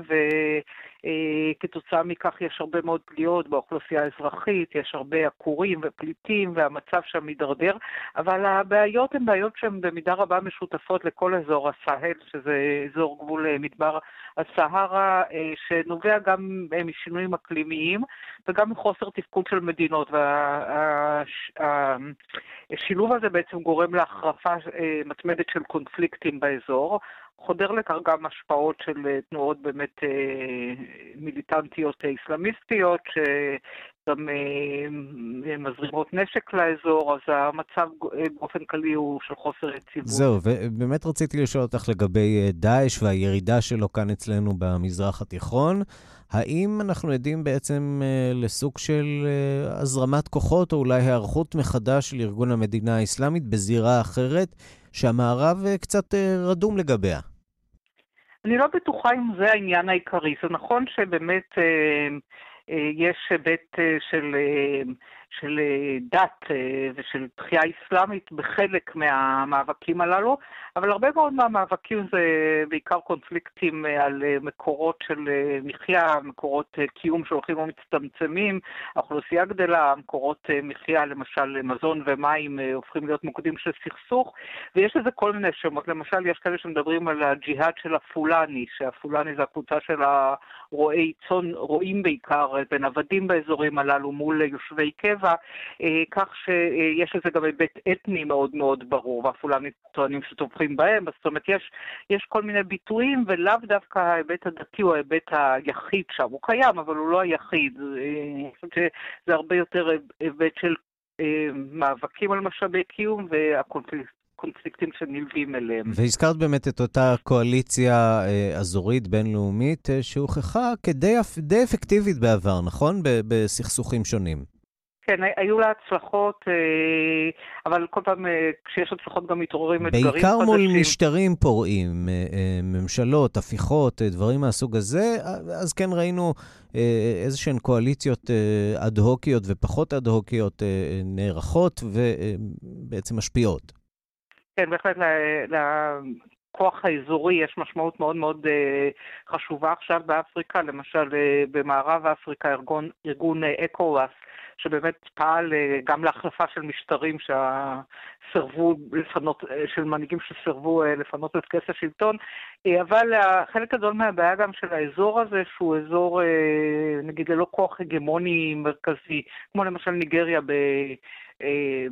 כתוצאה מכך יש הרבה מאוד פגיעות באוכלוסייה האזרחית, יש הרבה עקורים ופליטים והמצב שם מידרדר, אבל הבעיות הן בעיות שהן במידה רבה משותפות לכל אזור הסהל, שזה אזור גבול מדבר הסהרה, שנובע גם משינויים אקלימיים וגם מחוסר תפקוד של מדינות. והשילוב הזה בעצם גורם להחרפה מתמדת של קונפליקטים באזור. חודר לכך גם השפעות של אה, תנועות באמת אה, מיליטנטיות איסלאמיסטיות, שגם אה, מזרימות נשק לאזור, אז המצב באופן כללי הוא של חוסר יציבות. זהו, ובאמת רציתי לשאול אותך לגבי דאעש והירידה שלו כאן אצלנו במזרח התיכון. האם אנחנו עדים בעצם לסוג של הזרמת כוחות, או אולי היערכות מחדש של ארגון המדינה האסלאמית בזירה אחרת, שהמערב קצת רדום לגביה? אני לא בטוחה אם זה העניין העיקרי. זה נכון שבאמת אה, אה, יש היבט אה, של של אה, דת אה, ושל תחייה אסלאמית בחלק מהמאבקים הללו, אבל הרבה מאוד מהמאבקים זה בעיקר קונפליקטים אה, על מקורות של מחיה, מקורות קיום שהולכים ומצטמצמים, האוכלוסייה גדלה, מקורות מחיה, למשל מזון ומים, הופכים להיות מוקדים של סכסוך, ויש לזה כל מיני שמות. למשל, יש כאלה שמדברים על הג'יהאד של הפולני, שהפולני זה הקבוצה של הרועי צאן, רועים בעיקר, בין עבדים באזורים הללו מול יושבי קבע. אה, כך שיש לזה גם היבט אתני מאוד מאוד ברור, והפולנים טוענים שטובחים בהם, זאת אומרת יש, יש כל מיני ביטויים, ולאו דווקא ההיבט הדתי הוא ההיבט היחיד שם, הוא קיים, אבל הוא לא היחיד. אה, שזה הרבה יותר היבט של אה, מאבקים על משאבי קיום והקונפליקט. קונפליקטים שנלווים אליהם. והזכרת באמת את אותה קואליציה אה, אזורית בינלאומית אה, שהוכחה כדי אפקטיבית בעבר, נכון? בסכסוכים שונים. כן, היו לה הצלחות, אה, אבל כל פעם כשיש הצלחות גם מתעוררים אתגרים חדשים. בעיקר מול משטרים פורעים, ממשלות, הפיכות, דברים מהסוג הזה, אז כן ראינו איזשהן קואליציות אד-הוקיות ופחות אד-הוקיות נערכות ובעצם משפיעות. כן, בהחלט לכוח האזורי יש משמעות מאוד מאוד חשובה. עכשיו באפריקה, למשל במערב אפריקה ארגון, ארגון אקו-וואס שבאמת פעל אה, גם להחלפה של משטרים שסרבו לפנות, אה, של מנהיגים שסרבו אה, לפנות את כס השלטון, אבל חלק גדול מהבעיה גם של האזור הזה, שהוא אזור, נגיד, ללא כוח הגמוני מרכזי, כמו למשל ניגריה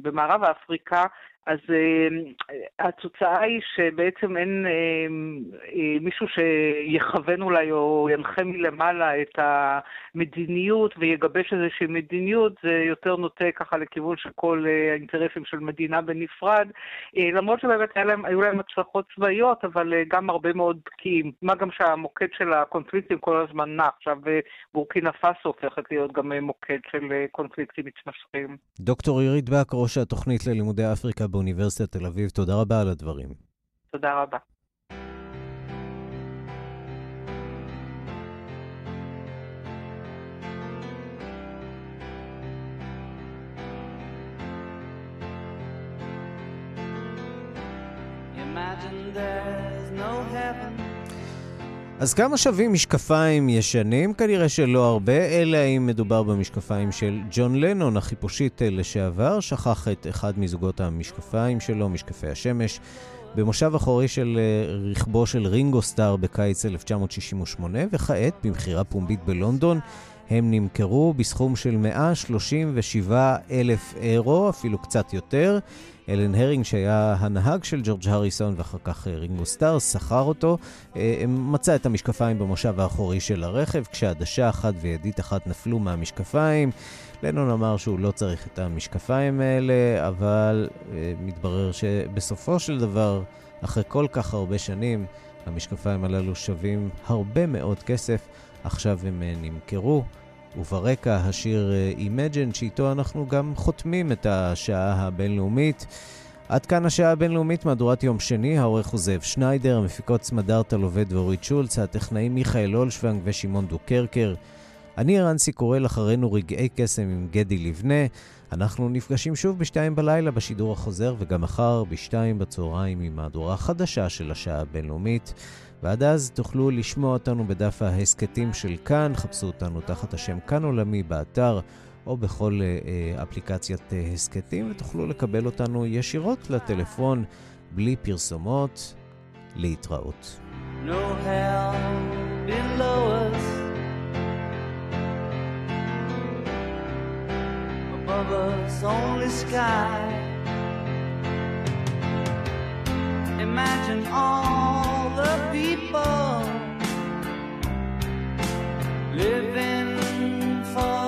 במערב אפריקה, אז uh, התוצאה היא שבעצם אין uh, uh, מישהו שיכוון אולי או ינחה מלמעלה את המדיניות ויגבש איזושהי מדיניות, זה יותר נוטה ככה לכיוון של כל uh, האינטרסים של מדינה בנפרד, uh, למרות שבאמת להם, היו להם הצלחות צבאיות, אבל uh, גם הרבה מאוד בקיאים. מה גם שהמוקד של הקונפליקטים כל הזמן נע. עכשיו בורקינה פאסו הופכת להיות גם מוקד של uh, קונפליקטים מתמשכים. דוקטור עירית באק, ראש התוכנית ללימודי אפריקה באוניברסיטת תל אביב. תודה רבה על הדברים. תודה רבה. אז כמה שווים משקפיים ישנים? כנראה שלא הרבה, אלא אם מדובר במשקפיים של ג'ון לנון, החיפושית לשעבר, שכח את אחד מזוגות המשקפיים שלו, משקפי השמש, במושב אחורי של אה, רכבו של רינגו סטאר בקיץ 1968, וכעת, במכירה פומבית בלונדון, הם נמכרו בסכום של 137 אלף אירו, אפילו קצת יותר. אלן הרינג, שהיה הנהג של ג'ורג' הריסון, ואחר כך אה, רינגו סטאר, שכר אותו, אה, מצא את המשקפיים במושב האחורי של הרכב, כשעדשה אחת וידית אחת נפלו מהמשקפיים. לנון אמר שהוא לא צריך את המשקפיים האלה, אבל אה, מתברר שבסופו של דבר, אחרי כל כך הרבה שנים, המשקפיים הללו שווים הרבה מאוד כסף. עכשיו הם נמכרו. וברקע השיר Imagine, שאיתו אנחנו גם חותמים את השעה הבינלאומית. עד כאן השעה הבינלאומית, מהדורת יום שני, העורך הוא זאב שניידר, המפיקות סמדארטה לובד ואורית שולץ, הטכנאים מיכאל אולשוונג ושמעון דוקרקר. אני ערן סיקורל, אחרינו רגעי קסם עם גדי לבנה. אנחנו נפגשים שוב בשתיים בלילה בשידור החוזר, וגם מחר בשתיים בצהריים עם מהדורה חדשה של השעה הבינלאומית. ועד אז תוכלו לשמוע אותנו בדף ההסכתים של כאן, חפשו אותנו תחת השם כאן עולמי באתר או בכל אה, אפליקציית אה, הסכתים, ותוכלו לקבל אותנו ישירות לטלפון, בלי פרסומות, להתראות. No hell below us Above us only sky Imagine all the people living for.